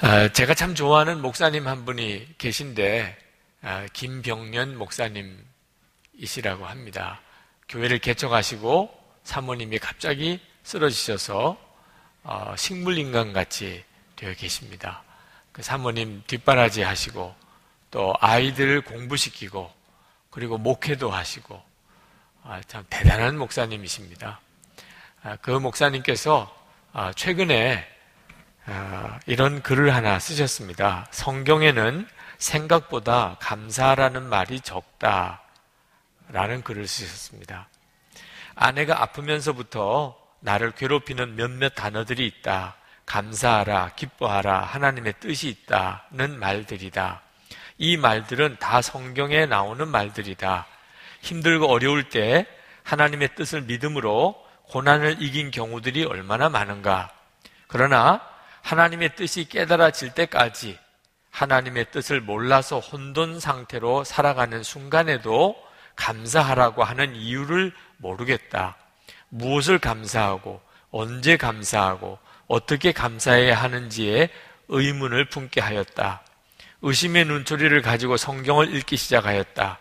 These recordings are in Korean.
아, 제가 참 좋아하는 목사님 한 분이 계신데 아, 김병년 목사님이시라고 합니다. 교회를 개척하시고 사모님이 갑자기 쓰러지셔서 어, 식물인간 같이 되어 계십니다. 그 사모님 뒷바라지 하시고 또 아이들 공부시키고 그리고 목회도 하시고 아, 참 대단한 목사님이십니다. 아, 그 목사님께서 아, 최근에 이런 글을 하나 쓰셨습니다. 성경에는 생각보다 감사라는 말이 적다. 라는 글을 쓰셨습니다. 아내가 아프면서부터 나를 괴롭히는 몇몇 단어들이 있다. 감사하라, 기뻐하라, 하나님의 뜻이 있다는 말들이다. 이 말들은 다 성경에 나오는 말들이다. 힘들고 어려울 때 하나님의 뜻을 믿음으로 고난을 이긴 경우들이 얼마나 많은가. 그러나 하나님의 뜻이 깨달아질 때까지 하나님의 뜻을 몰라서 혼돈 상태로 살아가는 순간에도 감사하라고 하는 이유를 모르겠다. 무엇을 감사하고 언제 감사하고 어떻게 감사해야 하는지에 의문을 품게 하였다. 의심의 눈초리를 가지고 성경을 읽기 시작하였다.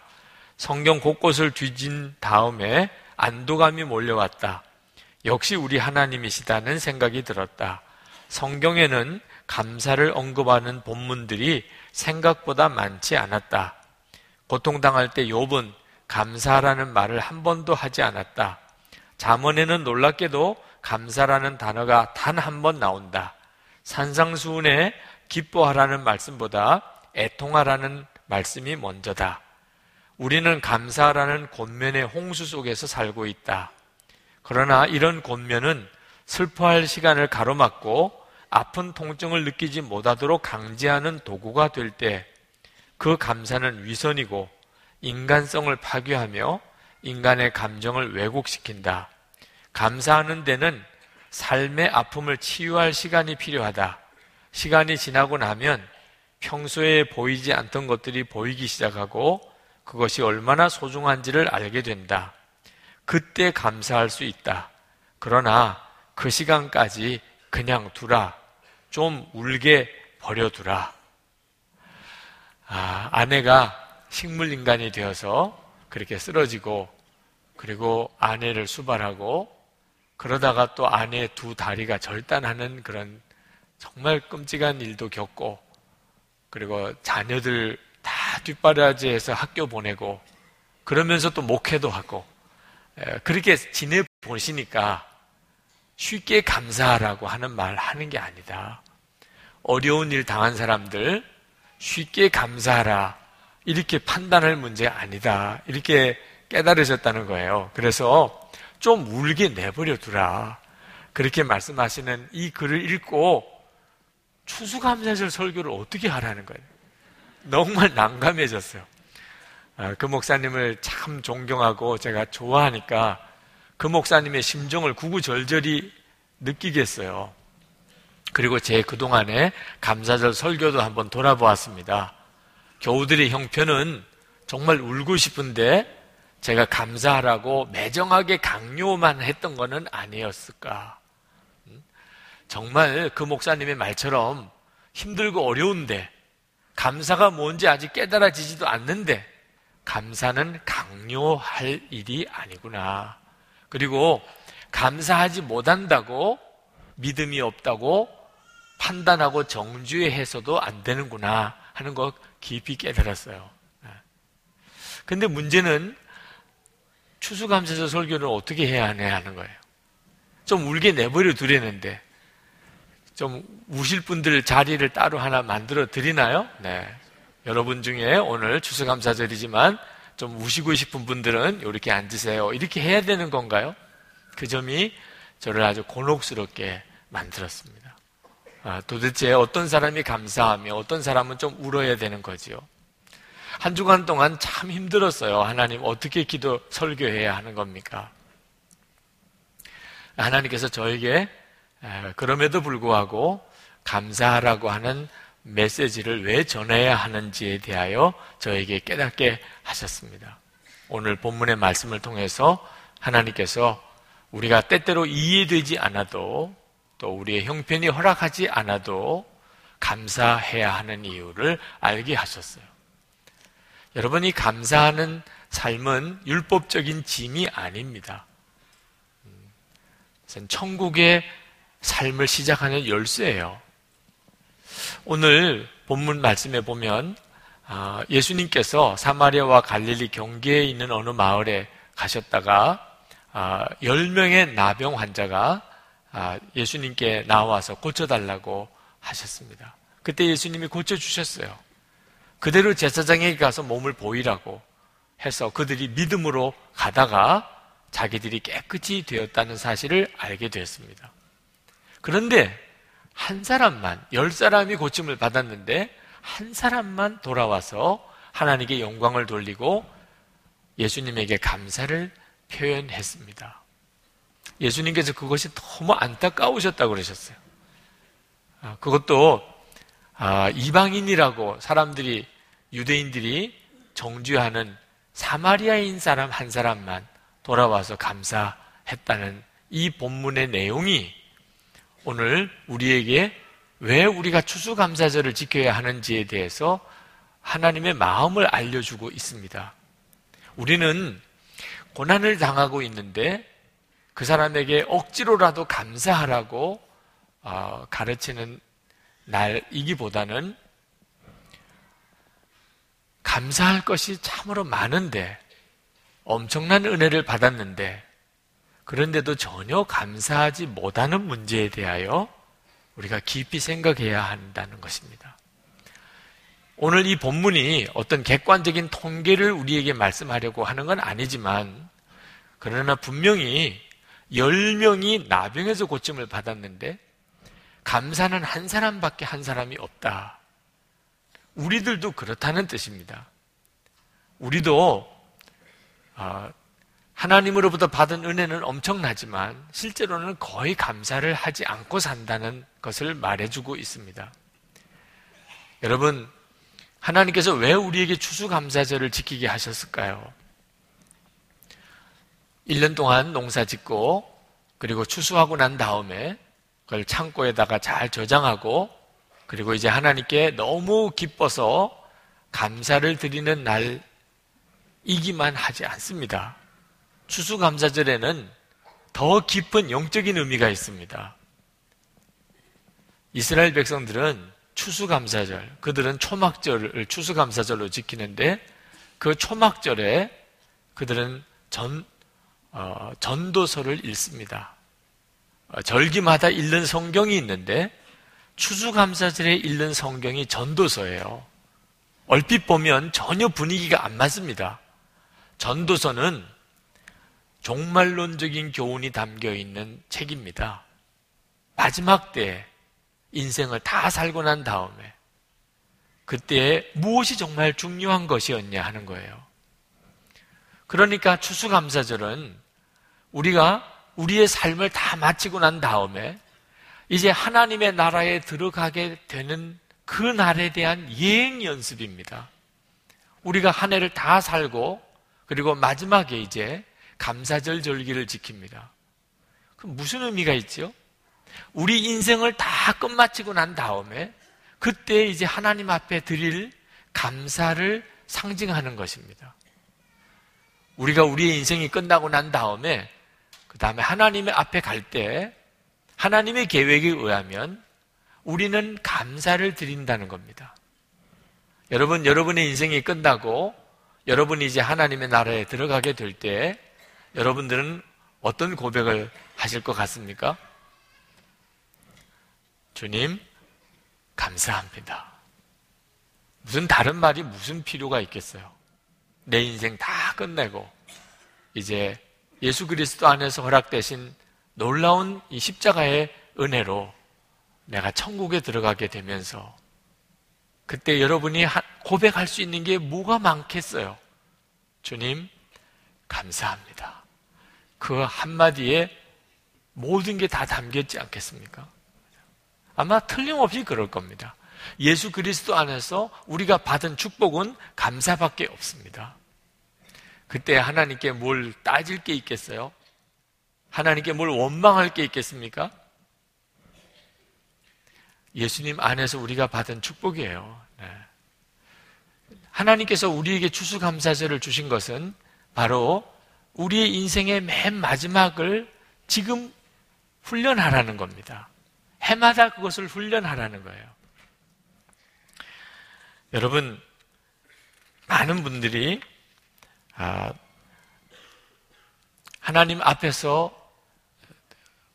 성경 곳곳을 뒤진 다음에 안도감이 몰려왔다. 역시 우리 하나님이시다는 생각이 들었다. 성경에는 감사를 언급하는 본문들이 생각보다 많지 않았다. 고통당할 때 욥은 감사라는 말을 한 번도 하지 않았다. 잠언에는 놀랍게도 감사라는 단어가 단 한 번 나온다. 산상수훈에 기뻐하라는 말씀보다 애통하라는 말씀이 먼저다. 우리는 감사라는 권면의 홍수 속에서 살고 있다. 그러나 이런 권면은 슬퍼할 시간을 가로막고 아픈 통증을 느끼지 못하도록 강제하는 도구가 될 때 그 감사는 위선이고 인간성을 파괴하며 인간의 감정을 왜곡시킨다. 감사하는 데는 삶의 아픔을 치유할 시간이 필요하다. 시간이 지나고 나면 평소에 보이지 않던 것들이 보이기 시작하고 그것이 얼마나 소중한지를 알게 된다. 그때 감사할 수 있다. 그러나 그 시간까지 그냥 두라. 좀 울게 버려두라. 아, 아내가 식물인간이 되어서 그렇게 쓰러지고 그리고 아내를 수발하고 그러다가 또 아내의 두 다리가 절단하는 그런 정말 끔찍한 일도 겪고 그리고 자녀들 다 뒷바라지에서 학교 보내고 그러면서 또 목회도 하고 그렇게 지내 보시니까 쉽게 감사하라고 하는 말 하는 게 아니다. 어려운 일 당한 사람들 쉽게 감사하라. 이렇게 판단할 문제 아니다. 이렇게 깨달으셨다는 거예요. 그래서 좀 울게 내버려 두라. 그렇게 말씀하시는 이 글을 읽고 추수감사절 설교를 어떻게 하라는 거예요. 정말 난감해졌어요. 아, 그 목사님을 참 존경하고 제가 좋아하니까 그 목사님의 심정을 구구절절히 느끼겠어요. 그리고 제 그동안에 감사절 설교도 한번 돌아보았습니다. 교우들의 형편은 정말 울고 싶은데 제가 감사하라고 매정하게 강요만 했던 것은 아니었을까. 음? 정말 그 목사님의 말처럼 힘들고 어려운데 감사가 뭔지 아직 깨달아지지도 않는데 감사는 강요할 일이 아니구나. 그리고 감사하지 못한다고 믿음이 없다고 판단하고 정죄해서도 안 되는구나 하는 거 깊이 깨달았어요. 네. 근데 문제는 추수감사절 설교를 어떻게 해야 하냐 하는 거예요. 좀 울게 내버려 두려는데 좀 우실 분들 자리를 따로 하나 만들어 드리나요? 네. 여러분 중에 오늘 추수감사절이지만 좀 우시고 싶은 분들은 이렇게 앉으세요. 이렇게 해야 되는 건가요? 그 점이 저를 아주 곤혹스럽게 만들었습니다. 아, 도대체 어떤 사람이 감사하며 어떤 사람은 좀 울어야 되는 거지요. 한 주간 동안 참 힘들었어요. 하나님 어떻게 기도 설교해야 하는 겁니까? 하나님께서 저에게 그럼에도 불구하고 감사하라고 하는 메시지를 왜 전해야 하는지에 대하여 저에게 깨닫게 하셨습니다. 오늘 본문의 말씀을 통해서 하나님께서 우리가 때때로 이해되지 않아도 또 우리의 형편이 허락하지 않아도 감사해야 하는 이유를 알게 하셨어요. 여러분이 감사하는 삶은 율법적인 짐이 아닙니다. 음, 천국의 삶을 시작하는 열쇠예요. 오늘 본문 말씀에 보면 아, 예수님께서 사마리아와 갈릴리 경계에 있는 어느 마을에 가셨다가 10명의 아, 나병 환자가 아, 예수님께 나와서 고쳐달라고 하셨습니다. 그때 예수님이 고쳐주셨어요. 그대로 제사장에게 가서 몸을 보이라고 해서 그들이 믿음으로 가다가 자기들이 깨끗이 되었다는 사실을 알게 되었습니다. 그런데 한 사람만, 열 사람이 고침을 받았는데 한 사람만 돌아와서 하나님께 영광을 돌리고 예수님에게 감사를 표현했습니다. 예수님께서 그것이 너무 안타까우셨다고 그러셨어요. 아, 그것도 아, 이방인이라고 사람들이 유대인들이 정죄하는 사마리아인 사람 한 사람만 돌아와서 감사했다는 이 본문의 내용이 오늘 우리에게 왜 우리가 추수감사절을 지켜야 하는지에 대해서 하나님의 마음을 알려주고 있습니다. 우리는 고난을 당하고 있는데 그 사람에게 억지로라도 감사하라고 어, 가르치는 날이기보다는 감사할 것이 참으로 많은데 엄청난 은혜를 받았는데 그런데도 전혀 감사하지 못하는 문제에 대하여 우리가 깊이 생각해야 한다는 것입니다. 오늘 이 본문이 어떤 객관적인 통계를 우리에게 말씀하려고 하는 건 아니지만 그러나 분명히 10명이 나병에서 고침을 받았는데 감사는 한 사람밖에 한 사람이 없다. 우리들도 그렇다는 뜻입니다. 우리도 아, 하나님으로부터 받은 은혜는 엄청나지만 실제로는 거의 감사를 하지 않고 산다는 것을 말해주고 있습니다. 여러분, 하나님께서 왜 우리에게 추수감사절을 지키게 하셨을까요? 1년 동안 농사 짓고 그리고 추수하고 난 다음에 그걸 창고에다가 잘 저장하고 그리고 이제 하나님께 너무 기뻐서 감사를 드리는 날이기만 하지 않습니다. 추수감사절에는 더 깊은 영적인 의미가 있습니다. 이스라엘 백성들은 추수감사절, 그들은 초막절을 추수감사절로 지키는데 그 초막절에 그들은 전, 어, 전도서를 읽습니다. 어, 절기마다 읽는 성경이 있는데 추수감사절에 읽는 성경이 전도서예요. 얼핏 보면 전혀 분위기가 안 맞습니다. 전도서는 종말론적인 교훈이 담겨 있는 책입니다. 마지막 때 인생을 다 살고 난 다음에 그때 무엇이 정말 중요한 것이었냐 하는 거예요. 그러니까 추수감사절은 우리가 우리의 삶을 다 마치고 난 다음에 이제 하나님의 나라에 들어가게 되는 그 날에 대한 예행 연습입니다. 우리가 한 해를 다 살고 그리고 마지막에 이제 감사절 절기를 지킵니다. 그럼 무슨 의미가 있죠? 우리 인생을 다 끝마치고 난 다음에 그때 이제 하나님 앞에 드릴 감사를 상징하는 것입니다. 우리가 우리의 인생이 끝나고 난 다음에 그 다음에 하나님의 앞에 갈 때 하나님의 계획에 의하면 우리는 감사를 드린다는 겁니다. 여러분, 여러분의 인생이 끝나고 여러분이 이제 하나님의 나라에 들어가게 될 때 여러분들은 어떤 고백을 하실 것 같습니까? 주님, 감사합니다. 무슨 다른 말이 무슨 필요가 있겠어요? 내 인생 다 끝내고 이제 예수 그리스도 안에서 허락되신 놀라운 이 십자가의 은혜로 내가 천국에 들어가게 되면서 그때 여러분이 고백할 수 있는 게 뭐가 많겠어요? 주님, 감사합니다. 그 한마디에 모든 게 다 담겼지 않겠습니까? 아마 틀림없이 그럴 겁니다. 예수 그리스도 안에서 우리가 받은 축복은 감사밖에 없습니다. 그때 하나님께 뭘 따질 게 있겠어요? 하나님께 뭘 원망할 게 있겠습니까? 예수님 안에서 우리가 받은 축복이에요. 네. 하나님께서 우리에게 추수감사절을 주신 것은 바로 우리의 인생의 맨 마지막을 지금 훈련하라는 겁니다. 해마다 그것을 훈련하라는 거예요. 여러분, 많은 분들이 아, 하나님 앞에서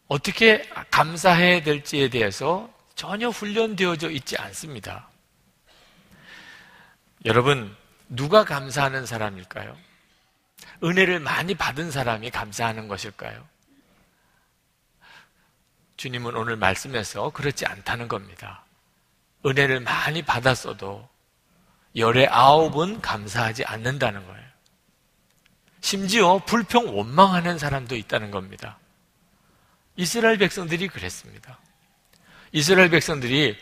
어떻게 감사해야 될지에 대해서 전혀 훈련되어져 있지 않습니다. 여러분, 누가 감사하는 사람일까요? 은혜를 많이 받은 사람이 감사하는 것일까요? 주님은 오늘 말씀에서 그렇지 않다는 겁니다. 은혜를 많이 받았어도 열의 아홉은 감사하지 않는다는 거예요. 심지어 불평 원망하는 사람도 있다는 겁니다. 이스라엘 백성들이 그랬습니다. 이스라엘 백성들이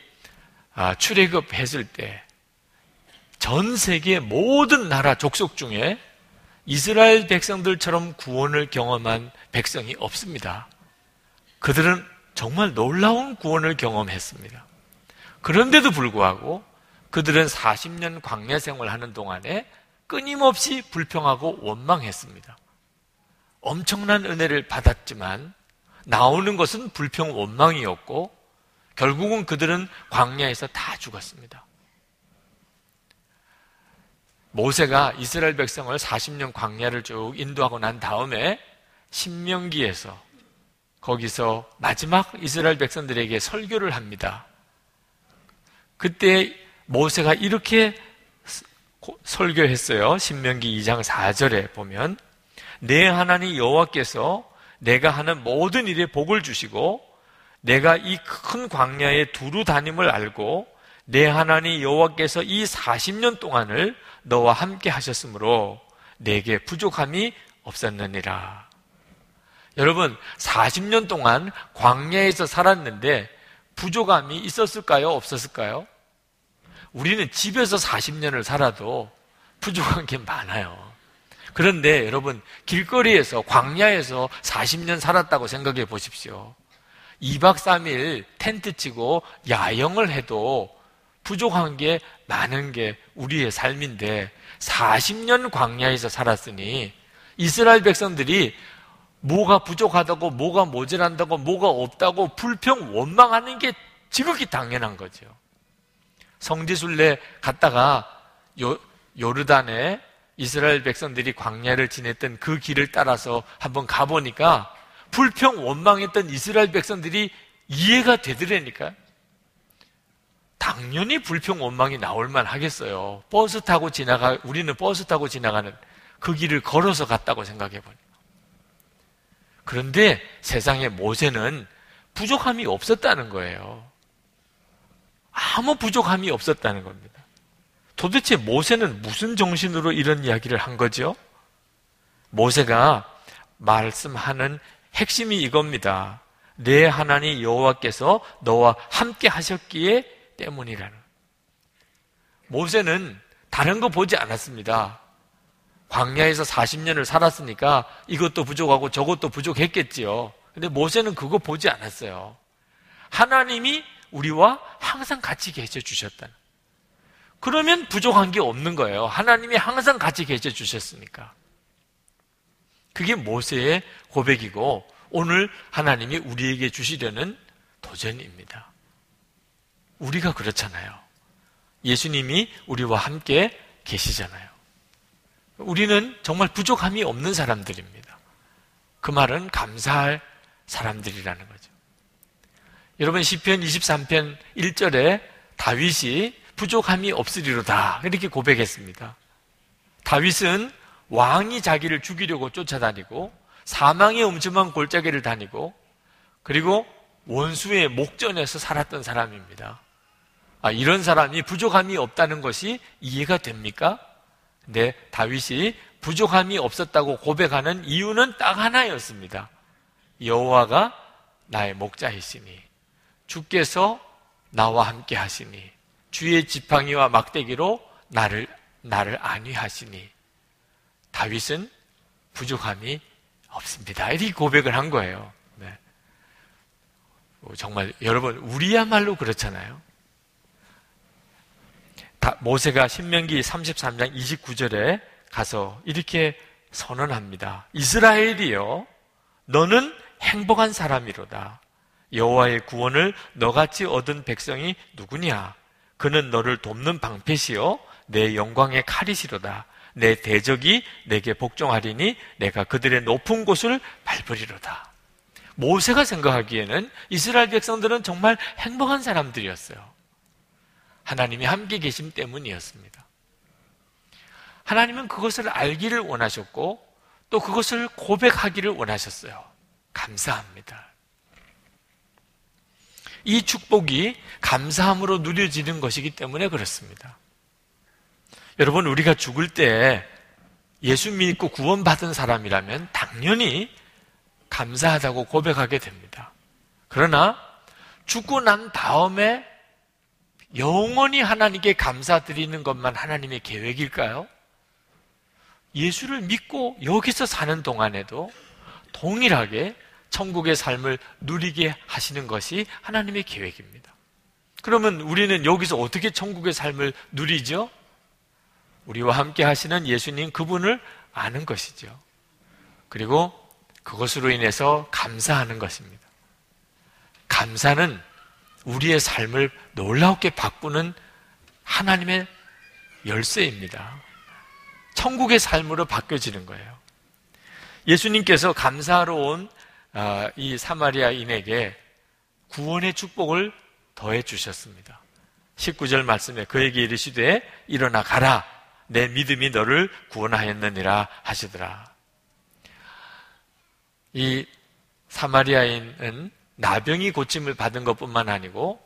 아, 출애굽했을 때 전 세계 모든 나라 족속 중에 이스라엘 백성들처럼 구원을 경험한 백성이 없습니다. 그들은 정말 놀라운 구원을 경험했습니다. 그런데도 불구하고 그들은 40년 광야 생활하는 동안에 끊임없이 불평하고 원망했습니다. 엄청난 은혜를 받았지만 나오는 것은 불평 원망이었고 결국은 그들은 광야에서 다 죽었습니다. 모세가 이스라엘 백성을 40년 광야를 쭉 인도하고 난 다음에 신명기에서 거기서 마지막 이스라엘 백성들에게 설교를 합니다. 그때 모세가 이렇게 설교했어요. 신명기 2장 4절에 보면 내 하나님 여호와께서 내가 하는 모든 일에 복을 주시고 내가 이 큰 광야에 두루 다님을 알고 내 하나님 여호와께서 이 40년 동안을 너와 함께 하셨으므로 내게 부족함이 없었느니라. 여러분, 40년 동안 광야에서 살았는데 부족함이 있었을까요? 없었을까요? 우리는 집에서 40년을 살아도 부족한 게 많아요. 그런데 여러분, 길거리에서, 광야에서 40년 살았다고 생각해 보십시오. 2박 3일 텐트 치고 야영을 해도 부족한 게 많은 게 우리의 삶인데 40년 광야에서 살았으니 이스라엘 백성들이 뭐가 부족하다고 뭐가 모자란다고 뭐가 없다고 불평 원망하는 게 지극히 당연한 거죠. 성지순례 갔다가 요, 요르단에 이스라엘 백성들이 광야를 지냈던 그 길을 따라서 한번 가보니까 불평 원망했던 이스라엘 백성들이 이해가 되더라니까. 당연히 불평 원망이 나올 만 하겠어요. 버스 타고 지나가, 우리는 버스 타고 지나가는 그 길을 걸어서 갔다고 생각해 보니. 그런데 세상에 모세는 부족함이 없었다는 거예요. 아무 부족함이 없었다는 겁니다. 도대체 모세는 무슨 정신으로 이런 이야기를 한 거죠? 모세가 말씀하는 핵심이 이겁니다. 내 하나님 여호와께서 너와 함께 하셨기에 때문이라는. 모세는 다른 거 보지 않았습니다. 광야에서 40년을 살았으니까 이것도 부족하고 저것도 부족했겠지요. 근데 모세는 그거 보지 않았어요. 하나님이 우리와 항상 같이 계셔 주셨다는. 그러면 부족한 게 없는 거예요. 하나님이 항상 같이 계셔 주셨으니까. 그게 모세의 고백이고 오늘 하나님이 우리에게 주시려는 도전입니다. 우리가 그렇잖아요. 예수님이 우리와 함께 계시잖아요. 우리는 정말 부족함이 없는 사람들입니다. 그 말은 감사할 사람들이라는 거죠. 여러분 시편 23편 1절에 다윗이 부족함이 없으리로다 이렇게 고백했습니다. 다윗은 왕이 자기를 죽이려고 쫓아다니고 사망의 음침한 골짜기를 다니고 그리고 원수의 목전에서 살았던 사람입니다. 아, 이런 사람이 부족함이 없다는 것이 이해가 됩니까? 근데 다윗이 부족함이 없었다고 고백하는 이유는 딱 하나였습니다. 여호와가 나의 목자이시니 주께서 나와 함께 하시니 주의 지팡이와 막대기로 나를 나를 안위하시니 다윗은 부족함이 없습니다. 이렇게 고백을 한 거예요. 네. 정말 여러분 우리야말로 그렇잖아요. 모세가 신명기 33장 29절에 가서 이렇게 선언합니다. 이스라엘이여 너는 행복한 사람이로다. 여호와의 구원을 너같이 얻은 백성이 누구냐? 그는 너를 돕는 방패시요 내 영광의 칼이시로다. 내 대적이 내게 복종하리니 내가 그들의 높은 곳을 밟으리로다. 모세가 생각하기에는 이스라엘 백성들은 정말 행복한 사람들이었어요. 하나님이 함께 계심 때문이었습니다. 하나님은 그것을 알기를 원하셨고 또 그것을 고백하기를 원하셨어요. 감사합니다. 이 축복이 감사함으로 누려지는 것이기 때문에 그렇습니다. 여러분, 우리가 죽을 때 예수 믿고 구원받은 사람이라면 당연히 감사하다고 고백하게 됩니다. 그러나 죽고 난 다음에 영원히 하나님께 감사드리는 것만 하나님의 계획일까요? 예수를 믿고 여기서 사는 동안에도 동일하게 천국의 삶을 누리게 하시는 것이 하나님의 계획입니다. 그러면 우리는 여기서 어떻게 천국의 삶을 누리죠? 우리와 함께 하시는 예수님 그분을 아는 것이죠. 그리고 그것으로 인해서 감사하는 것입니다. 감사는 우리의 삶을 놀랍게 바꾸는 하나님의 열쇠입니다. 천국의 삶으로 바뀌어지는 거예요. 예수님께서 감사하러 온이 아, 사마리아인에게 구원의 축복을 더해 주셨습니다. 19절 말씀에 그에게 이르시되 일어나 가라 내 믿음이 너를 구원하였느니라 하시더라. 이 사마리아인은 나병이 고침을 받은 것뿐만 아니고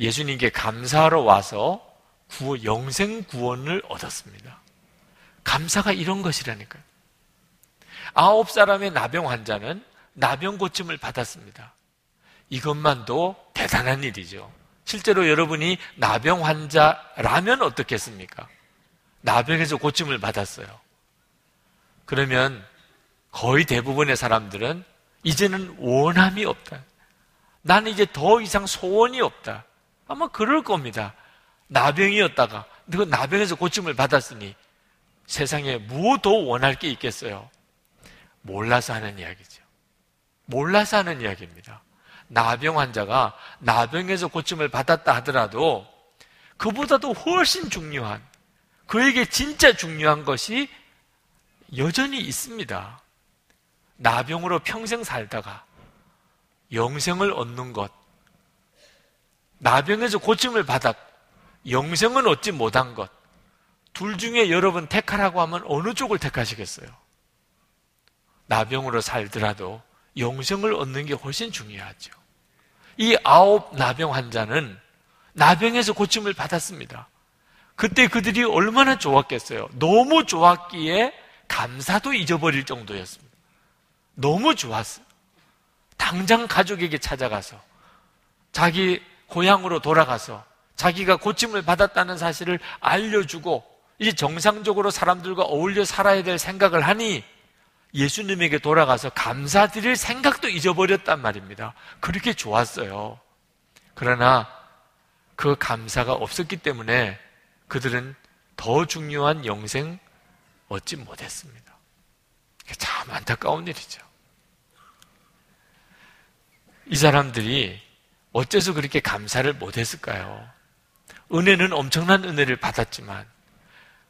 예수님께 감사하러 와서 구, 영생 구원을 얻었습니다. 감사가 이런 것이라니까요. 아홉 사람의 나병 환자는 나병 고침을 받았습니다. 이것만도 대단한 일이죠. 실제로 여러분이 나병 환자라면 어떻겠습니까? 나병에서 고침을 받았어요. 그러면 거의 대부분의 사람들은 이제는 원함이 없다. 나는 이제 더 이상 소원이 없다. 아마 그럴 겁니다. 나병이었다가 그 나병에서 고침을 받았으니 세상에 무엇도 원할 게 있겠어요? 몰라서 하는 이야기죠. 몰라서 하는 이야기입니다. 나병 환자가 나병에서 고침을 받았다 하더라도 그보다도 훨씬 중요한 그에게 진짜 중요한 것이 여전히 있습니다. 나병으로 평생 살다가 영생을 얻는 것. 나병에서 고침을 받았, 영생은 얻지 못한 것. 둘 중에 여러분 택하라고 하면 어느 쪽을 택하시겠어요? 나병으로 살더라도 영생을 얻는 게 훨씬 중요하죠. 이 아홉 나병 환자는 나병에서 고침을 받았습니다. 그때 그들이 얼마나 좋았겠어요. 너무 좋았기에 감사도 잊어버릴 정도였습니다. 너무 좋았어요. 당장 가족에게 찾아가서 자기 고향으로 돌아가서 자기가 고침을 받았다는 사실을 알려주고 이제 정상적으로 사람들과 어울려 살아야 될 생각을 하니 예수님에게 돌아가서 감사드릴 생각도 잊어버렸단 말입니다. 그렇게 좋았어요. 그러나 그 감사가 없었기 때문에 그들은 더 중요한 영생 얻지 못했습니다. 참 안타까운 일이죠. 이 사람들이 어째서 그렇게 감사를 못했을까요? 은혜는 엄청난 은혜를 받았지만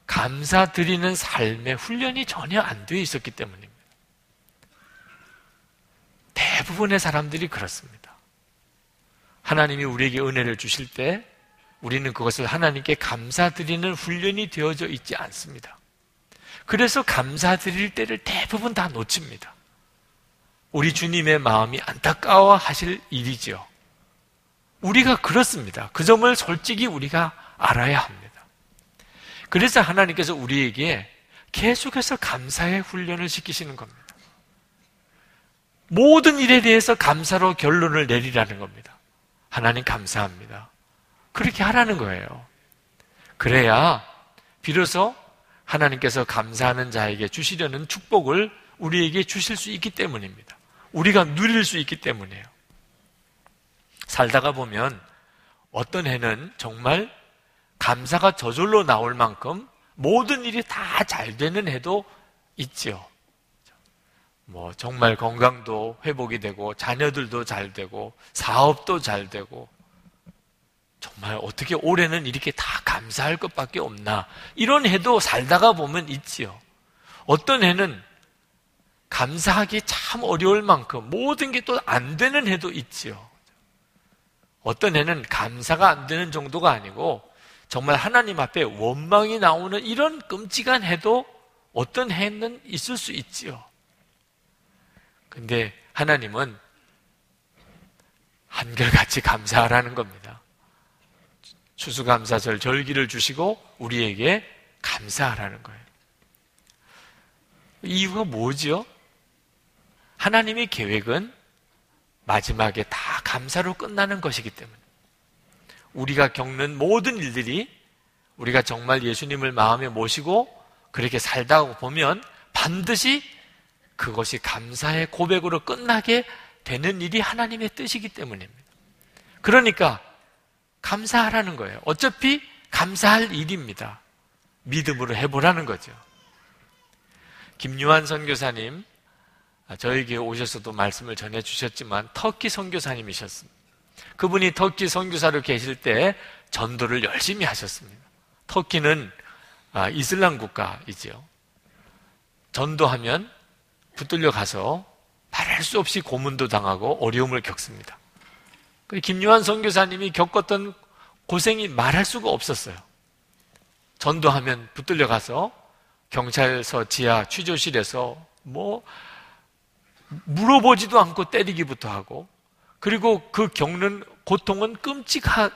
감사드리는 삶의 훈련이 전혀 안 되어 있었기 때문입니다. 대부분의 사람들이 그렇습니다. 하나님이 우리에게 은혜를 주실 때 우리는 그것을 하나님께 감사드리는 훈련이 되어져 있지 않습니다. 그래서 감사드릴 때를 대부분 다 놓칩니다. 우리 주님의 마음이 안타까워 하실 일이죠. 우리가 그렇습니다. 그 점을 솔직히 우리가 알아야 합니다. 그래서 하나님께서 우리에게 계속해서 감사의 훈련을 시키시는 겁니다. 모든 일에 대해서 감사로 결론을 내리라는 겁니다. 하나님 감사합니다. 그렇게 하라는 거예요. 그래야 비로소 하나님께서 감사하는 자에게 주시려는 축복을 우리에게 주실 수 있기 때문입니다. 우리가 누릴 수 있기 때문이에요. 살다가 보면 어떤 해는 정말 감사가 저절로 나올 만큼 모든 일이 다 잘 되는 해도 있지요. 뭐 정말 건강도 회복이 되고 자녀들도 잘 되고 사업도 잘 되고 정말 어떻게 올해는 이렇게 다 감사할 것밖에 없나 이런 해도 살다가 보면 있지요. 어떤 해는 감사하기 참 어려울 만큼 모든 게 또 안 되는 해도 있지요. 어떤 해는 감사가 안 되는 정도가 아니고 정말 하나님 앞에 원망이 나오는 이런 끔찍한 해도 어떤 해는 있을 수 있지요. 근데 하나님은 한결같이 감사하라는 겁니다. 추수감사절 절기를 주시고 우리에게 감사하라는 거예요. 이유가 뭐지요? 하나님의 계획은 마지막에 다 감사로 끝나는 것이기 때문에 우리가 겪는 모든 일들이 우리가 정말 예수님을 마음에 모시고 그렇게 살다 보면 반드시 그것이 감사의 고백으로 끝나게 되는 일이 하나님의 뜻이기 때문입니다. 그러니까 감사하라는 거예요. 어차피 감사할 일입니다. 믿음으로 해보라는 거죠. 김유한 선교사님, 저에게 오셔서도 말씀을 전해 주셨지만 터키 선교사님이셨습니다. 그분이 터키 선교사로 계실 때 전도를 열심히 하셨습니다. 터키는 아, 이슬람 국가이지요. 전도하면 붙들려 가서 말할 수 없이 고문도 당하고 어려움을 겪습니다. 그 김요한 선교사님이 겪었던 고생이 말할 수가 없었어요. 전도하면 붙들려 가서 경찰서 지하 취조실에서 뭐 물어보지도 않고 때리기부터 하고 그리고 그 겪는 고통은 끔찍한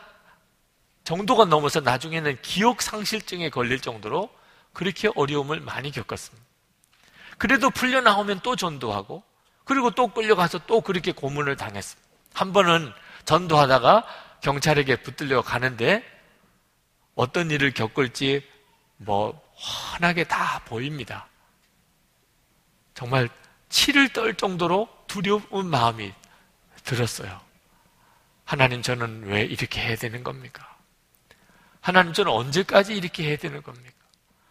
정도가 넘어서 나중에는 기억 상실증에 걸릴 정도로 그렇게 어려움을 많이 겪었습니다. 그래도 풀려 나오면 또 전도하고 그리고 또 끌려가서 또 그렇게 고문을 당했습니다. 한 번은 전도하다가 경찰에게 붙들려 가는데 어떤 일을 겪을지 뭐 환하게 다 보입니다. 정말 치를 떨 정도로 두려운 마음이 들었어요. 하나님 저는 왜 이렇게 해야 되는 겁니까? 하나님 저는 언제까지 이렇게 해야 되는 겁니까?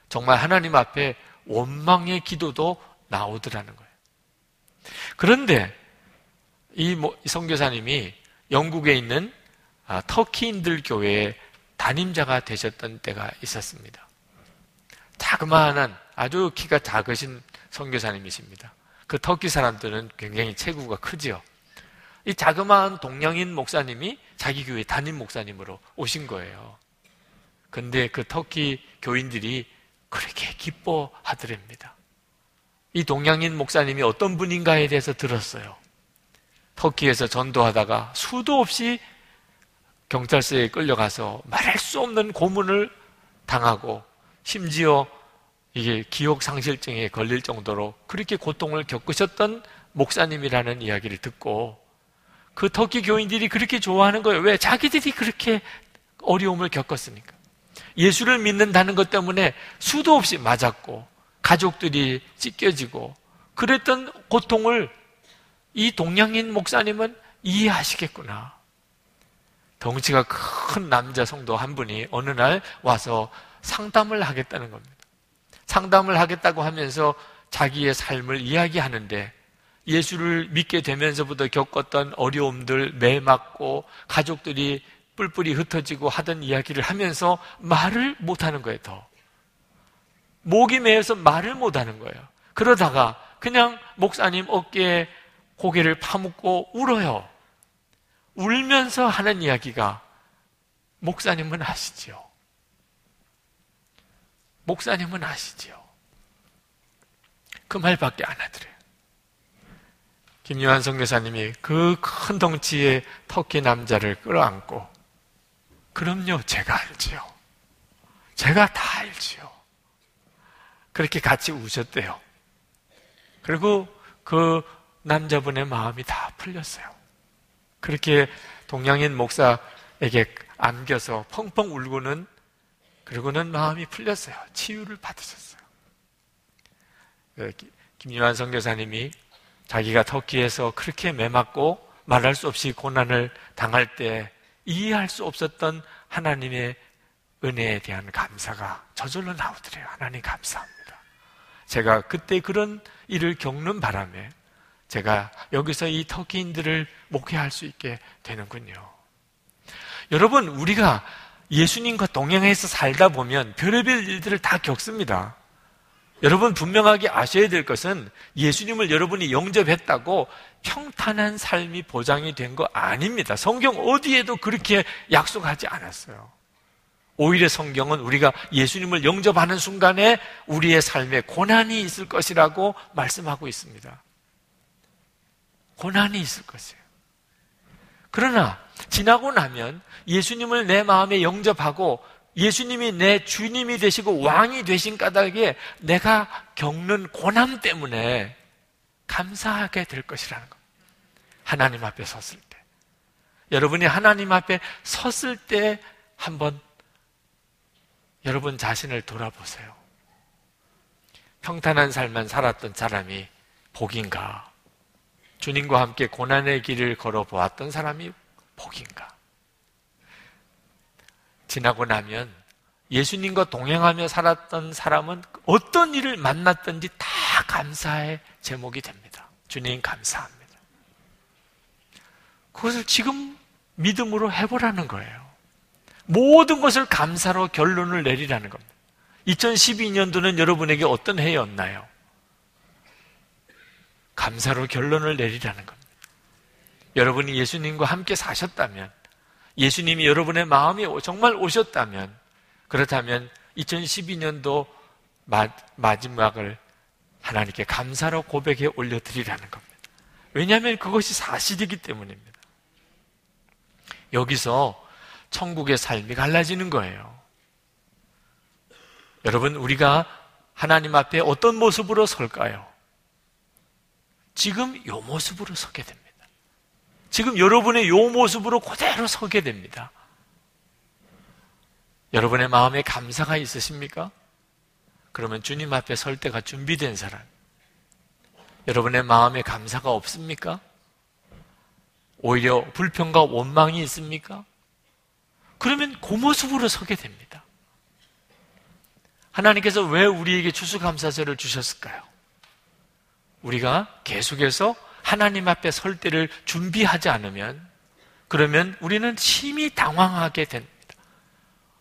정말 하나님 앞에 원망의 기도도 나오더라는 거예요. 그런데 이 성교사님이 영국에 있는 아, 터키인들 교회의 담임자가 되셨던 때가 있었습니다. 자그마한 아주 키가 작으신 선교사님이십니다. 그 터키 사람들은 굉장히 체구가 크지요. 이 자그마한 동양인 목사님이 자기 교회 담임 목사님으로 오신 거예요. 근데 그 터키 교인들이 그렇게 기뻐하더랍니다. 이 동양인 목사님이 어떤 분인가에 대해서 들었어요. 터키에서 전도하다가 수도 없이 경찰서에 끌려가서 말할 수 없는 고문을 당하고 심지어 이게 기억 상실증에 걸릴 정도로 그렇게 고통을 겪으셨던 목사님이라는 이야기를 듣고 그 터키 교인들이 그렇게 좋아하는 거예요. 왜? 자기들이 그렇게 어려움을 겪었으니까. 예수를 믿는다는 것 때문에 수도 없이 맞았고 가족들이 찢겨지고 그랬던 고통을 이 동양인 목사님은 이해하시겠구나. 덩치가 큰 남자 성도 한 분이 어느 날 와서 상담을 하겠다는 겁니다. 상담을 하겠다고 하면서 자기의 삶을 이야기하는데 예수를 믿게 되면서부터 겪었던 어려움들 매맞고 가족들이 뿔뿔이 흩어지고 하던 이야기를 하면서 말을 못하는 거예요, 더. 목이 메어서 말을 못하는 거예요. 그러다가 그냥 목사님 어깨에 고개를 파묻고 울어요. 울면서 하는 이야기가 목사님은 아시지요. 목사님은 아시지요. 그 말밖에 안 하더래요. 김요한 성교사님이 그 큰 덩치의 터키 남자를 끌어안고 그럼요, 제가 알지요. 제가 다 알지요. 그렇게 같이 우셨대요. 그리고 그 남자분의 마음이 다 풀렸어요. 그렇게 동양인 목사에게 안겨서 펑펑 울고는 그리고는 마음이 풀렸어요. 치유를 받으셨어요. 그 김유한 선교사님이 자기가 터키에서 그렇게 매맞고 말할 수 없이 고난을 당할 때 이해할 수 없었던 하나님의 은혜에 대한 감사가 저절로 나오더래요. 하나님 감사합니다. 제가 그때 그런 일을 겪는 바람에 제가 여기서 이 터키인들을 목회할 수 있게 되는군요. 여러분, 우리가 예수님과 동행해서 살다 보면 별의별 일들을 다 겪습니다. 여러분 분명하게 아셔야 될 것은 예수님을 여러분이 영접했다고 평탄한 삶이 보장이 된 거 아닙니다. 성경 어디에도 그렇게 약속하지 않았어요. 오히려 성경은 우리가 예수님을 영접하는 순간에 우리의 삶에 고난이 있을 것이라고 말씀하고 있습니다. 고난이 있을 것이에요. 그러나 지나고 나면 예수님을 내 마음에 영접하고 예수님이 내 주님이 되시고 왕이 되신 까닭에 내가 겪는 고난 때문에 감사하게 될 것이라는 것. 하나님 앞에 섰을 때. 여러분이 하나님 앞에 섰을 때 한번 여러분 자신을 돌아보세요. 평탄한 삶만 살았던 사람이 복인가? 주님과 함께 고난의 길을 걸어 보았던 사람이 복인가? 지나고 나면 예수님과 동행하며 살았던 사람은 어떤 일을 만났든지 다 감사의 제목이 됩니다. 주님 감사합니다. 그것을 지금 믿음으로 해보라는 거예요. 모든 것을 감사로 결론을 내리라는 겁니다. 2012년도는 여러분에게 어떤 해였나요? 감사로 결론을 내리라는 겁니다. 여러분이 예수님과 함께 사셨다면, 예수님이 여러분의 마음에 정말 오셨다면, 그렇다면 2012년도 마, 마지막을 하나님께 감사로 고백해 올려드리라는 겁니다. 왜냐하면 그것이 사실이기 때문입니다. 여기서 천국의 삶이 갈라지는 거예요. 여러분, 우리가 하나님 앞에 어떤 모습으로 설까요? 지금 요 모습으로 서게 됩니다. 지금 여러분의 요 모습으로 그대로 서게 됩니다. 여러분의 마음에 감사가 있으십니까? 그러면 주님 앞에 설 때가 준비된 사람. 여러분의 마음에 감사가 없습니까? 오히려 불평과 원망이 있습니까? 그러면 그 모습으로 서게 됩니다. 하나님께서 왜 우리에게 추수감사절을 주셨을까요? 우리가 계속해서 하나님 앞에 설 때를 준비하지 않으면 그러면 우리는 심히 당황하게 됩니다.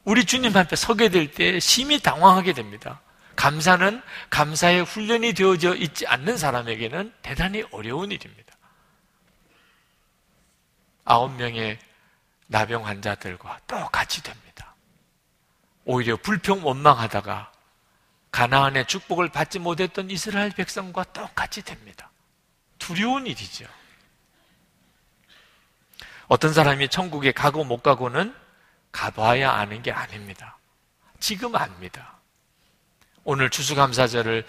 우리 주님 앞에 서게 될 때 심히 당황하게 됩니다. 감사는 감사의 훈련이 되어져 있지 않는 사람에게는 대단히 어려운 일입니다. 아홉 명의 나병 환자들과 똑같이 됩니다. 오히려 불평 원망하다가 가나안의 축복을 받지 못했던 이스라엘 백성과 똑같이 됩니다. 두려운 일이죠. 어떤 사람이 천국에 가고 못 가고는 가봐야 아는 게 아닙니다. 지금 압니다. 오늘 추수감사절을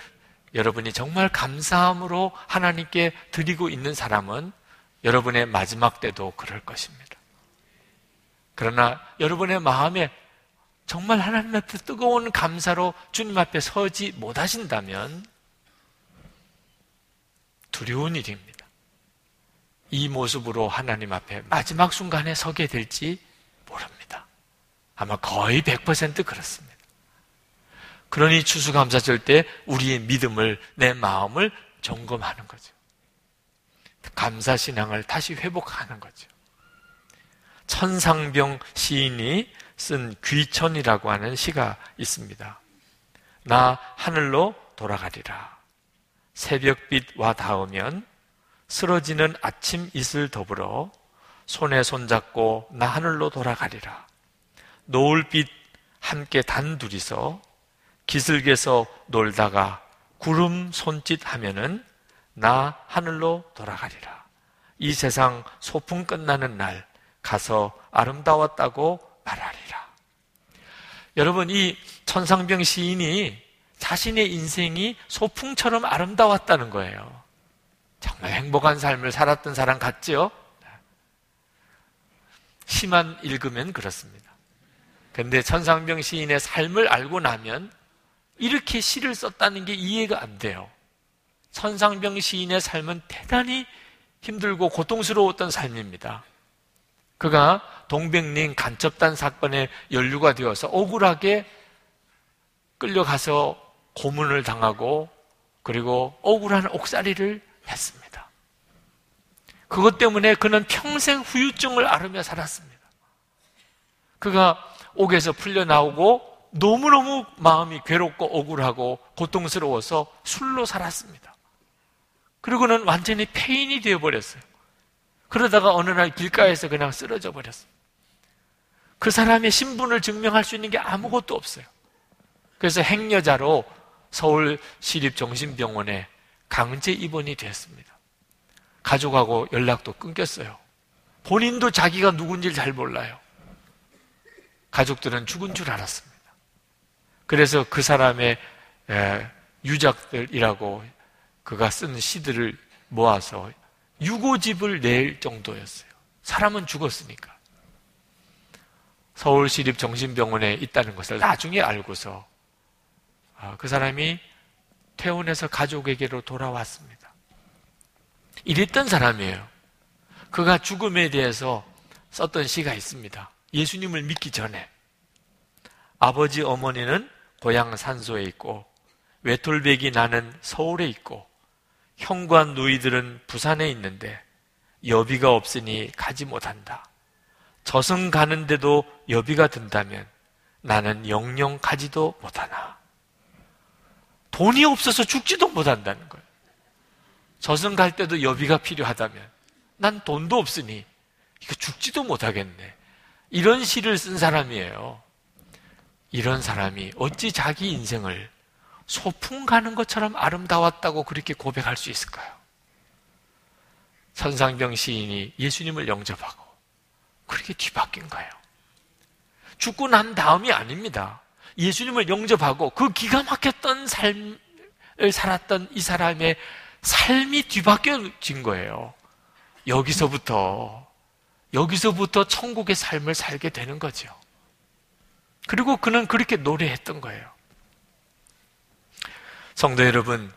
여러분이 정말 감사함으로 하나님께 드리고 있는 사람은 여러분의 마지막 때도 그럴 것입니다. 그러나 여러분의 마음에 정말 하나님 앞에 뜨거운 감사로 주님 앞에 서지 못하신다면 두려운 일입니다. 이 모습으로 하나님 앞에 마지막 순간에 서게 될지 모릅니다. 아마 거의 100% 그렇습니다. 그러니 추수감사절 때 우리의 믿음을, 내 마음을 점검하는 거죠. 감사신앙을 다시 회복하는 거죠. 천상병 시인이 쓴 귀천이라고 하는 시가 있습니다. 나 하늘로 돌아가리라. 새벽빛와 닿으면 쓰러지는 아침 이슬 더불어 손에 손잡고 나 하늘로 돌아가리라. 노을빛 함께 단둘이서 기슭에서 놀다가 구름 손짓 하면은 나 하늘로 돌아가리라. 이 세상 소풍 끝나는 날 가서 아름다웠다고 말하리라. 여러분, 이 천상병 시인이 자신의 인생이 소풍처럼 아름다웠다는 거예요. 정말 행복한 삶을 살았던 사람 같지요? 시만 읽으면 그렇습니다. 근데 천상병 시인의 삶을 알고 나면 이렇게 시를 썼다는 게 이해가 안 돼요. 천상병 시인의 삶은 대단히 힘들고 고통스러웠던 삶입니다. 그가 동백링 간첩단 사건에 연루가 되어서 억울하게 끌려가서 고문을 당하고 그리고 억울한 옥살이를 했습니다. 그것 때문에 그는 평생 후유증을 앓으며 살았습니다. 그가 옥에서 풀려나오고 너무너무 마음이 괴롭고 억울하고 고통스러워서 술로 살았습니다. 그리고는 완전히 폐인이 되어버렸어요. 그러다가 어느 날 길가에서 그냥 쓰러져 버렸어요. 그 사람의 신분을 증명할 수 있는 게 아무것도 없어요. 그래서 행여자로 서울 시립정신병원에 강제 입원이 되었습니다. 가족하고 연락도 끊겼어요. 본인도 자기가 누군지 잘 몰라요. 가족들은 죽은 줄 알았습니다. 그래서 그 사람의 유작들이라고 그가 쓴 시들을 모아서 유고집을 낼 정도였어요. 사람은 죽었으니까. 서울시립정신병원에 있다는 것을 나중에 알고서 아, 그 사람이 퇴원해서 가족에게로 돌아왔습니다. 이랬던 사람이에요. 그가 죽음에 대해서 썼던 시가 있습니다. 예수님을 믿기 전에 아버지 어머니는 고향 산소에 있고 외톨백이 나는 서울에 있고 형과 누이들은 부산에 있는데 여비가 없으니 가지 못한다. 저승 가는데도 여비가 든다면 나는 영영 가지도 못하나. 돈이 없어서 죽지도 못한다는 거예요. 저승 갈 때도 여비가 필요하다면 난 돈도 없으니 이거 죽지도 못하겠네. 이런 시를 쓴 사람이에요. 이런 사람이 어찌 자기 인생을 소풍 가는 것처럼 아름다웠다고 그렇게 고백할 수 있을까요? 선상병 시인이 예수님을 영접하고 그렇게 뒤바뀐 거예요. 죽고 난 다음이 아닙니다. 예수님을 영접하고 그 기가 막혔던 삶을 살았던 이 사람의 삶이 뒤바뀌어진 거예요. 여기서부터, 여기서부터 천국의 삶을 살게 되는 거죠. 그리고 그는 그렇게 노래했던 거예요. 성도 여러분,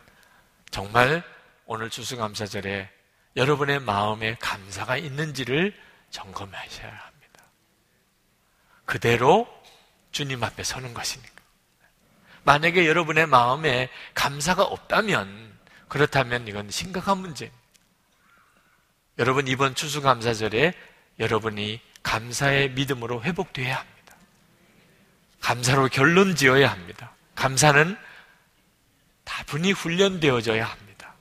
정말 오늘 추수감사절에 여러분의 마음에 감사가 있는지를 점검하셔야 합니다. 그대로 주님 앞에 서는 것이니까. 만약에 여러분의 마음에 감사가 없다면 그렇다면 이건 심각한 문제입니다. 여러분 이번 추수감사절에 여러분이 감사의 믿음으로 회복되어야 합니다. 감사로 결론 지어야 합니다. 감사는 다분히 훈련되어져야 합니다.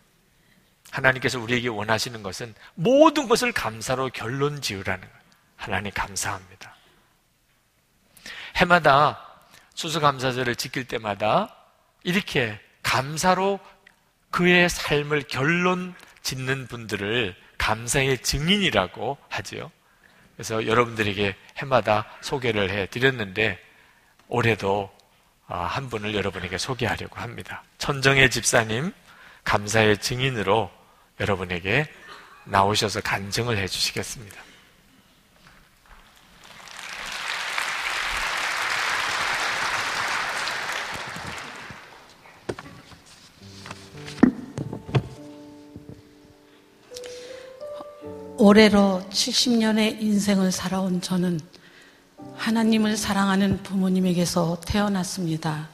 하나님께서 우리에게 원하시는 것은 모든 것을 감사로 결론 지으라는 거예요. 하나님 감사합니다. 해마다 수수감사절을 지킬 때마다 이렇게 감사로 그의 삶을 결론 짓는 분들을 감사의 증인이라고 하지요. 그래서 여러분들에게 해마다 소개를 해 드렸는데 올해도 아, 한 분을 여러분에게 소개하려고 합니다. 천정의 집사님 감사의 증인으로 여러분에게 나오셔서 간증을 해 주시겠습니다. 올해로 70년의 인생을 살아온 저는 하나님을 사랑하는 부모님에게서 태어났습니다.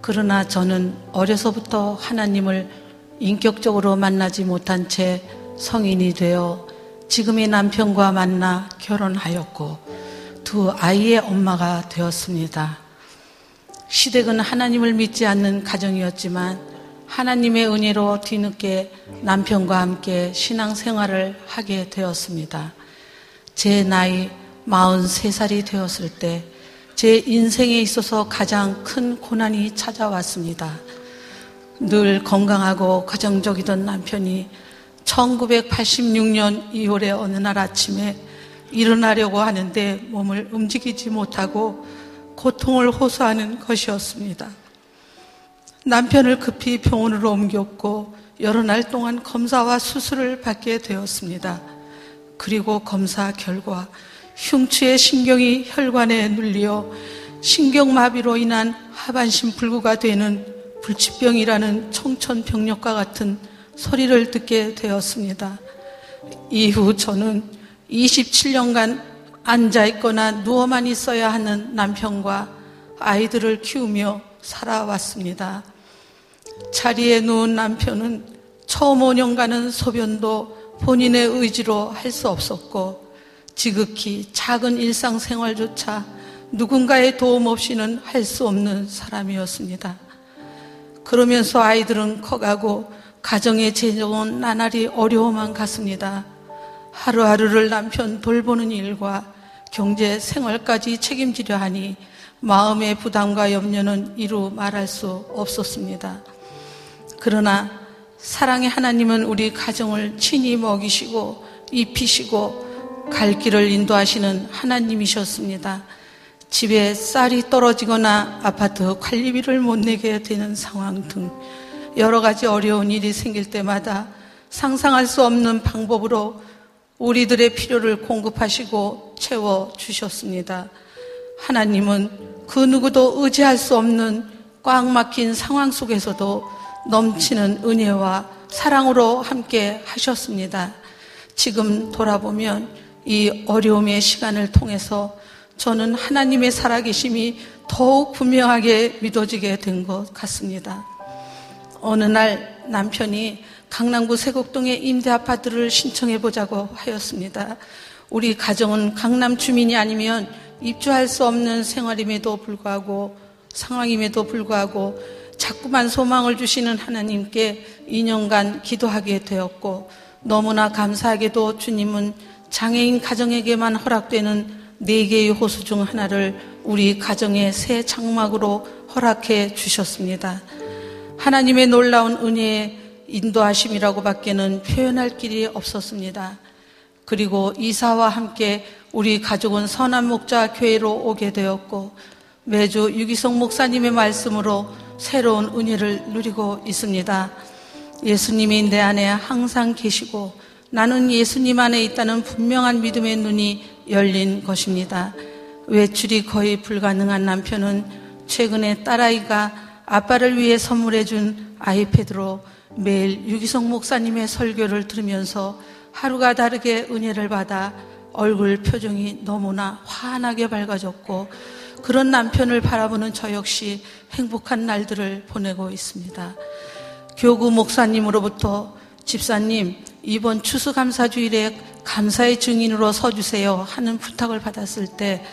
그러나 저는 어려서부터 하나님을 인격적으로 만나지 못한 채 성인이 되어 지금의 남편과 만나 결혼하였고 두 아이의 엄마가 되었습니다. 시댁은 하나님을 믿지 않는 가정이었지만 하나님의 은혜로 뒤늦게 남편과 함께 신앙생활을 하게 되었습니다. 제 나이 43살이 되었을 때 제 인생에 있어서 가장 큰 고난이 찾아왔습니다. 늘 건강하고 가정적이던 남편이 1986년 2월의 어느 날 아침에 일어나려고 하는데 몸을 움직이지 못하고 고통을 호소하는 것이었습니다. 남편을 급히 병원으로 옮겼고 여러 날 동안 검사와 수술을 받게 되었습니다. 그리고 검사 결과 흉추의 신경이 혈관에 눌려 신경마비로 인한 하반신 불구가 되는 불치병이라는 청천벽력과 같은 소리를 듣게 되었습니다. 이후 저는 27년간 앉아있거나 누워만 있어야 하는 남편과 아이들을 키우며 살아왔습니다. 자리에 누운 남편은 처음 5년간은 소변도 본인의 의지로 할 수 없었고 지극히 작은 일상생활조차 누군가의 도움 없이는 할 수 없는 사람이었습니다. 그러면서 아이들은 커가고 가정의 재정은 나날이 어려워만 갔습니다. 하루하루를 남편 돌보는 일과 경제 생활까지 책임지려 하니 마음의 부담과 염려는 이루 말할 수 없었습니다. 그러나 사랑의 하나님은 우리 가정을 친히 먹이시고 입히시고 갈 길을 인도하시는 하나님이셨습니다. 집에 쌀이 떨어지거나 아파트 관리비를 못 내게 되는 상황 등 여러 가지 어려운 일이 생길 때마다 상상할 수 없는 방법으로 우리들의 필요를 공급하시고 채워 주셨습니다. 하나님은 그 누구도 의지할 수 없는 꽉 막힌 상황 속에서도 넘치는 은혜와 사랑으로 함께 하셨습니다. 지금 돌아보면 이 어려움의 시간을 통해서 저는 하나님의 살아계심이 더욱 분명하게 믿어지게 된 것 같습니다. 어느 날 남편이 강남구 세곡동의 임대 아파트를 신청해 보자고 하였습니다. 우리 가정은 강남 주민이 아니면 입주할 수 없는 생활임에도 불구하고 상황임에도 불구하고 자꾸만 소망을 주시는 하나님께 2년간 기도하게 되었고 너무나 감사하게도 주님은 장애인 가정에게만 허락되는 네 개의 호수 중 하나를 우리 가정의 새 장막으로 허락해 주셨습니다. 하나님의 놀라운 은혜의 인도하심이라고 밖에는 표현할 길이 없었습니다. 그리고 이사와 함께 우리 가족은 선한 목자 교회로 오게 되었고 매주 유기성 목사님의 말씀으로 새로운 은혜를 누리고 있습니다. 예수님이 내 안에 항상 계시고 나는 예수님 안에 있다는 분명한 믿음의 눈이 열린 것입니다. 외출이 거의 불가능한 남편은 최근에 딸아이가 아빠를 위해 선물해준 아이패드로 매일 유기성 목사님의 설교를 들으면서 하루가 다르게 은혜를 받아 얼굴 표정이 너무나 환하게 밝아졌고 그런 남편을 바라보는 저 역시 행복한 날들을 보내고 있습니다. 교구 목사님으로부터 집사님, 이번 추수감사주일에 감사의 증인으로 서주세요 하는 부탁을 받았을 때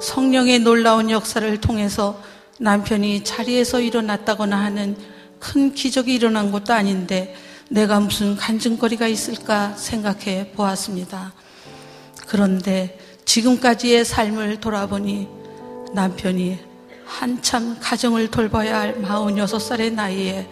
성령의 놀라운 역사를 통해서 남편이 자리에서 일어났다거나 하는 큰 기적이 일어난 것도 아닌데 내가 무슨 간증거리가 있을까 생각해 보았습니다. 그런데 지금까지의 삶을 돌아보니 남편이 한참 가정을 돌봐야 할 46살의 나이에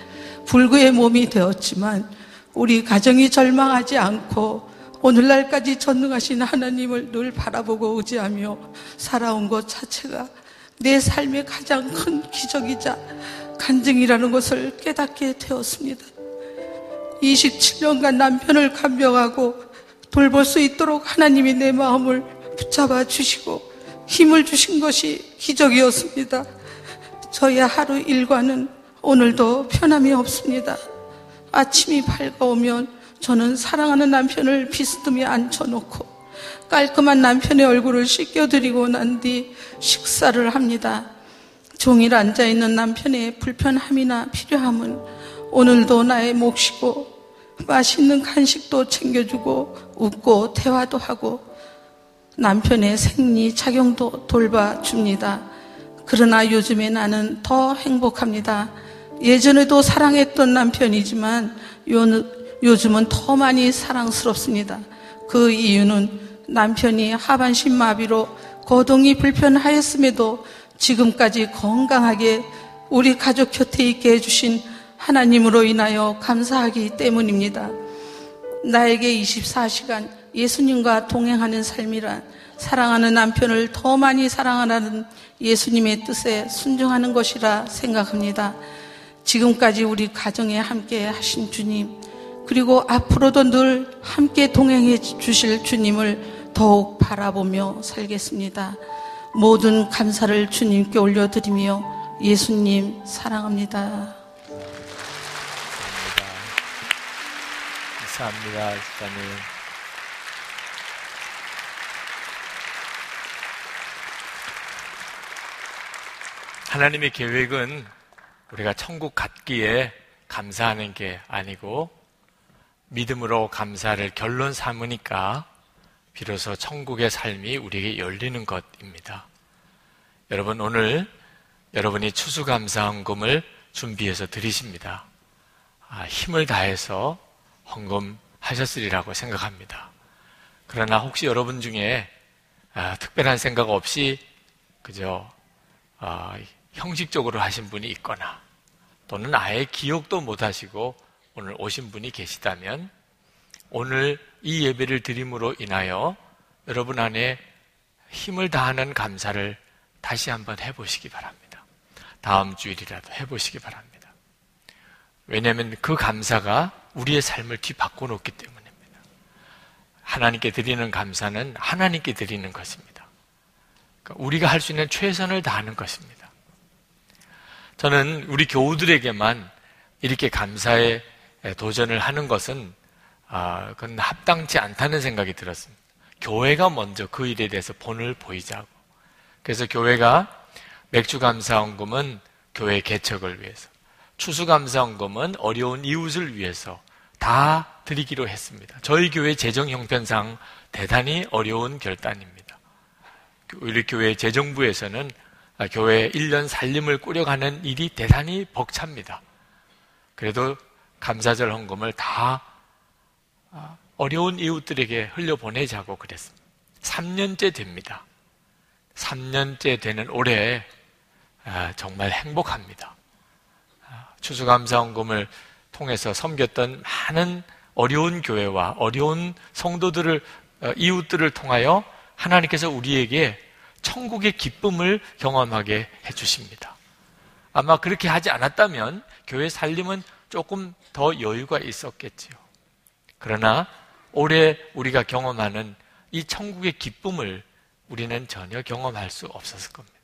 불구의 몸이 되었지만 우리 가정이 절망하지 않고 오늘날까지 전능하신 하나님을 늘 바라보고 의지하며 살아온 것 자체가 내 삶의 가장 큰 기적이자 간증이라는 것을 깨닫게 되었습니다. 27년간 남편을 간병하고 돌볼 수 있도록 하나님이 내 마음을 붙잡아 주시고 힘을 주신 것이 기적이었습니다. 저의 하루 일과는 오늘도 편함이 없습니다. 아침이 밝아오면 저는 사랑하는 남편을 비스듬히 앉혀놓고 깔끔한 남편의 얼굴을 씻겨드리고 난 뒤 식사를 합니다. 종일 앉아있는 남편의 불편함이나 필요함은 오늘도 나의 몫이고 맛있는 간식도 챙겨주고 웃고 대화도 하고 남편의 생리 작용도 돌봐줍니다. 그러나 요즘에 나는 더 행복합니다. 예전에도 사랑했던 남편이지만 요즘은 더 많이 사랑스럽습니다. 그 이유는 남편이 하반신 마비로 거동이 불편하였음에도 지금까지 건강하게 우리 가족 곁에 있게 해주신 하나님으로 인하여 감사하기 때문입니다. 나에게 24시간 예수님과 동행하는 삶이란 사랑하는 남편을 더 많이 사랑하라는 예수님의 뜻에 순종하는 것이라 생각합니다. 지금까지 우리 가정에 함께 하신 주님, 그리고 앞으로도 늘 함께 동행해 주실 주님을 더욱 바라보며 살겠습니다. 모든 감사를 주님께 올려드리며 예수님 사랑합니다. 감사합니다. 집사님. 하나님의 계획은 우리가 천국 갖기에 감사하는 게 아니고 믿음으로 감사를 결론 삼으니까 비로소 천국의 삶이 우리에게 열리는 것입니다. 여러분 오늘 여러분이 추수감사헌금을 준비해서 드리십니다. 아, 힘을 다해서 헌금하셨으리라고 생각합니다. 그러나 혹시 여러분 중에 아, 특별한 생각 없이 그저 아, 형식적으로 하신 분이 있거나 또는 아예 기억도 못 하시고 오늘 오신 분이 계시다면 오늘 이 예배를 드림으로 인하여 여러분 안에 힘을 다하는 감사를 다시 한번 해보시기 바랍니다. 다음 주일이라도 해보시기 바랍니다. 왜냐하면 그 감사가 우리의 삶을 뒤바꿔 놓기 때문입니다. 하나님께 드리는 감사는 하나님께 드리는 것입니다. 그러니까 우리가 할 수 있는 최선을 다하는 것입니다. 저는 우리 교우들에게만 이렇게 감사에 도전을 하는 것은 아, 그건 합당치 않다는 생각이 들었습니다. 교회가 먼저 그 일에 대해서 본을 보이자고. 그래서 교회가 맥주감사원금은 교회 개척을 위해서, 추수감사원금은 어려운 이웃을 위해서 다 드리기로 했습니다. 저희 교회 재정 형편상 대단히 어려운 결단입니다. 우리 교회 재정부에서는 교회 1년 살림을 꾸려가는 일이 대단히 벅찹니다. 그래도 감사절 헌금을 다 어려운 이웃들에게 흘려보내자고 그랬습니다. 3년째 됩니다. 3년째 되는 올해 아, 정말 행복합니다. 아, 추수감사원금을 통해서 섬겼던 많은 어려운 교회와 어려운 성도들을 어, 이웃들을 통하여 하나님께서 우리에게 천국의 기쁨을 경험하게 해주십니다. 아마 그렇게 하지 않았다면 교회 살림은 조금 더 여유가 있었겠지요. 그러나 올해 우리가 경험하는 이 천국의 기쁨을 우리는 전혀 경험할 수 없었을 겁니다.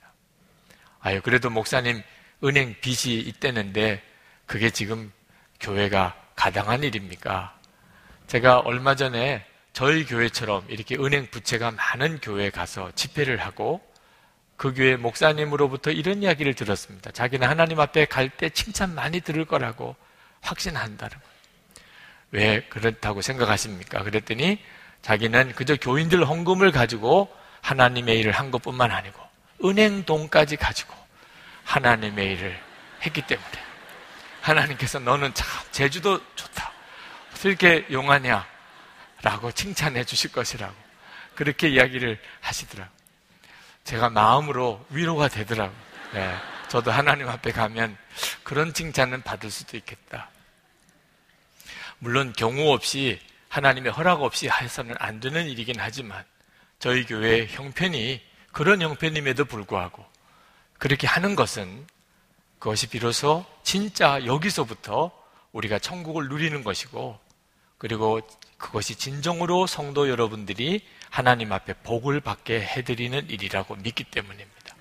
아유, 그래도 목사님 은행 빚이 있대는데 그게 지금 교회가 가당한 일입니까? 제가 얼마 전에 저희 교회처럼 이렇게 은행 부채가 많은 교회에 가서 집회를 하고 그 교회 목사님으로부터 이런 이야기를 들었습니다. 자기는 하나님 앞에 갈 때 칭찬 많이 들을 거라고 확신한다는 거예요. 왜 그렇다고 생각하십니까? 그랬더니 자기는 그저 교인들 헌금을 가지고 하나님의 일을 한 것뿐만 아니고 은행 돈까지 가지고 하나님의 일을 했기 때문에 하나님께서 너는 참 제주도 좋다. 어떻게 용하냐? 라고 칭찬해 주실 것이라고 그렇게 이야기를 하시더라고. 제가 마음으로 위로가 되더라고. 네, 저도 하나님 앞에 가면 그런 칭찬은 받을 수도 있겠다. 물론 경우 없이 하나님의 허락 없이 해서는 안 되는 일이긴 하지만 저희 교회 형편이 그런 형편임에도 불구하고 그렇게 하는 것은 그것이 비로소 진짜 여기서부터 우리가 천국을 누리는 것이고 그리고 그것이 진정으로 성도 여러분들이 하나님 앞에 복을 받게 해드리는 일이라고 믿기 때문입니다.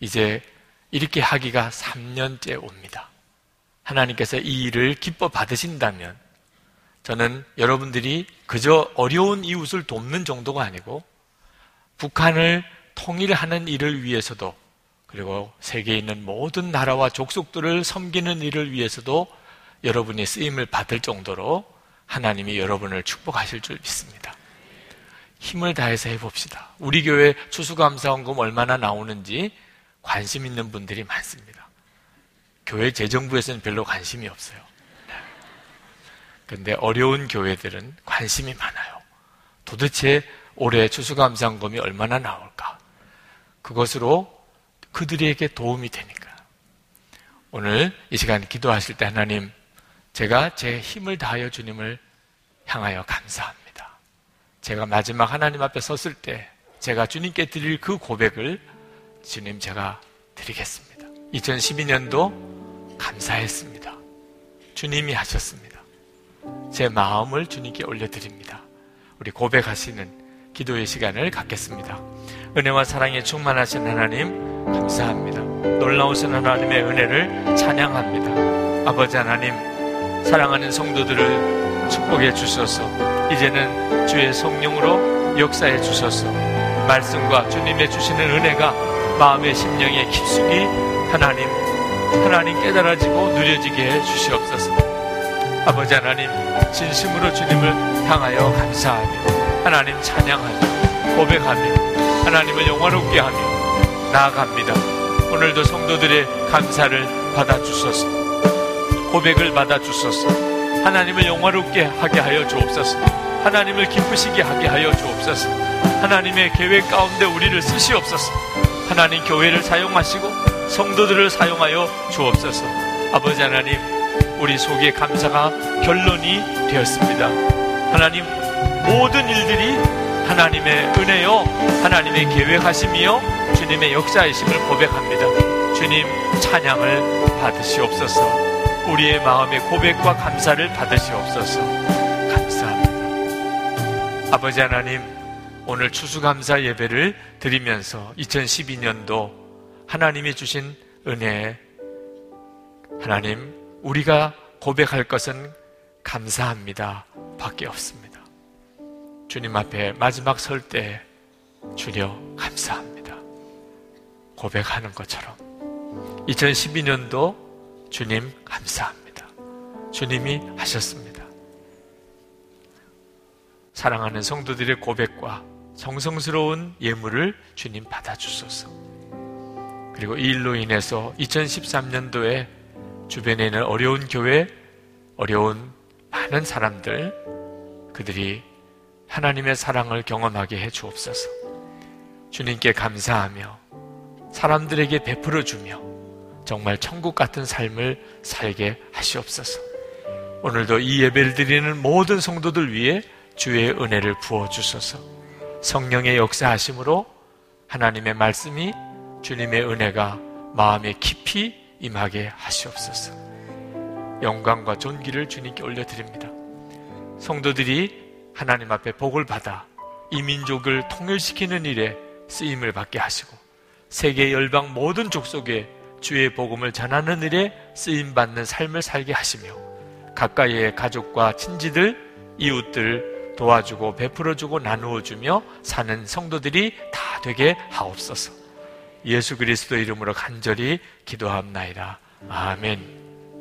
이제 이렇게 하기가 3년째 옵니다. 하나님께서 이 일을 기뻐 받으신다면 저는 여러분들이 그저 어려운 이웃을 돕는 정도가 아니고 북한을 통일하는 일을 위해서도 그리고 세계에 있는 모든 나라와 족속들을 섬기는 일을 위해서도 여러분이 쓰임을 받을 정도로 하나님이 여러분을 축복하실 줄 믿습니다. 힘을 다해서 해봅시다. 우리 교회 추수감사원금 얼마나 나오는지 관심 있는 분들이 많습니다. 교회 재정부에서는 별로 관심이 없어요. 그런데 어려운 교회들은 관심이 많아요. 도대체 올해 추수감사금이 얼마나 나올까? 그것으로 그들에게 도움이 되니까. 오늘 이 시간 기도하실 때 하나님, 제가 제 힘을 다하여 주님을 향하여 감사합니다. 제가 마지막 하나님 앞에 섰을 때 제가 주님께 드릴 그 고백을 주님 제가 드리겠습니다. 2012년도 감사했습니다. 주님이 하셨습니다. 제 마음을 주님께 올려드립니다. 우리 고백하시는 기도의 시간을 갖겠습니다. 은혜와 사랑에 충만하신 하나님, 감사합니다. 놀라우신 하나님의 은혜를 찬양합니다. 아버지 하나님, 사랑하는 성도들을 축복해 주셔서 이제는 주의 성령으로 역사해 주셔서 말씀과 주님의 주시는 은혜가 마음의 심령의 깊숙이 하나님 하나님 깨달아지고 누려지게 해 주시옵소서. 아버지 하나님 진심으로 주님을 향하여 감사하며 하나님 찬양하며 고백하며 하나님을 영화롭게 하며 나아갑니다. 오늘도 성도들의 감사를 받아 주소서. 고백을 받아 주소서. 하나님을 영화롭게 하게 하여 주옵소서. 하나님을 기쁘시게 하게 하여 주옵소서. 하나님의 계획 가운데 우리를 쓰시옵소서. 하나님 교회를 사용하시고 성도들을 사용하여 주옵소서. 아버지 하나님, 우리 속에 감사가 결론이 되었습니다. 하나님, 모든 일들이 하나님의 은혜요, 하나님의 계획하심이요, 주님의 역사이심을 고백합니다. 주님 찬양을 받으시옵소서. 우리의 마음의 고백과 감사를 받으시옵소서. 감사합니다. 아버지 하나님, 오늘 추수감사 예배를 드리면서 2012년도 하나님이 주신 은혜, 하나님, 우리가 고백할 것은 감사합니다. 밖에 없습니다. 주님 앞에 마지막 설 때 주려 감사합니다. 고백하는 것처럼. 2012년도 주님 감사합니다. 주님이 하셨습니다. 사랑하는 성도들의 고백과 정성스러운 예물을 주님 받아주소서. 그리고 이 일로 인해서 2013년도에 주변에 있는 어려운 교회, 어려운 많은 사람들, 그들이 하나님의 사랑을 경험하게 해 주옵소서. 주님께 감사하며 사람들에게 베풀어 주며 정말 천국 같은 삶을 살게 하시옵소서. 오늘도 이 예배를 드리는 모든 성도들 위해 주의 은혜를 부어 주소서. 성령의 역사하심으로 하나님의 말씀이 주님의 은혜가 마음에 깊이 임하게 하시옵소서. 영광과 존귀를 주님께 올려드립니다. 성도들이 하나님 앞에 복을 받아 이 민족을 통일시키는 일에 쓰임을 받게 하시고 세계 열방 모든 족속에 주의 복음을 전하는 일에 쓰임 받는 삶을 살게 하시며 가까이의 가족과 친지들, 이웃들 도와주고 베풀어 주고 나누어 주며 사는 성도들이 다 되게 하옵소서. 예수 그리스도 이름으로 간절히 기도합나이다. 아멘.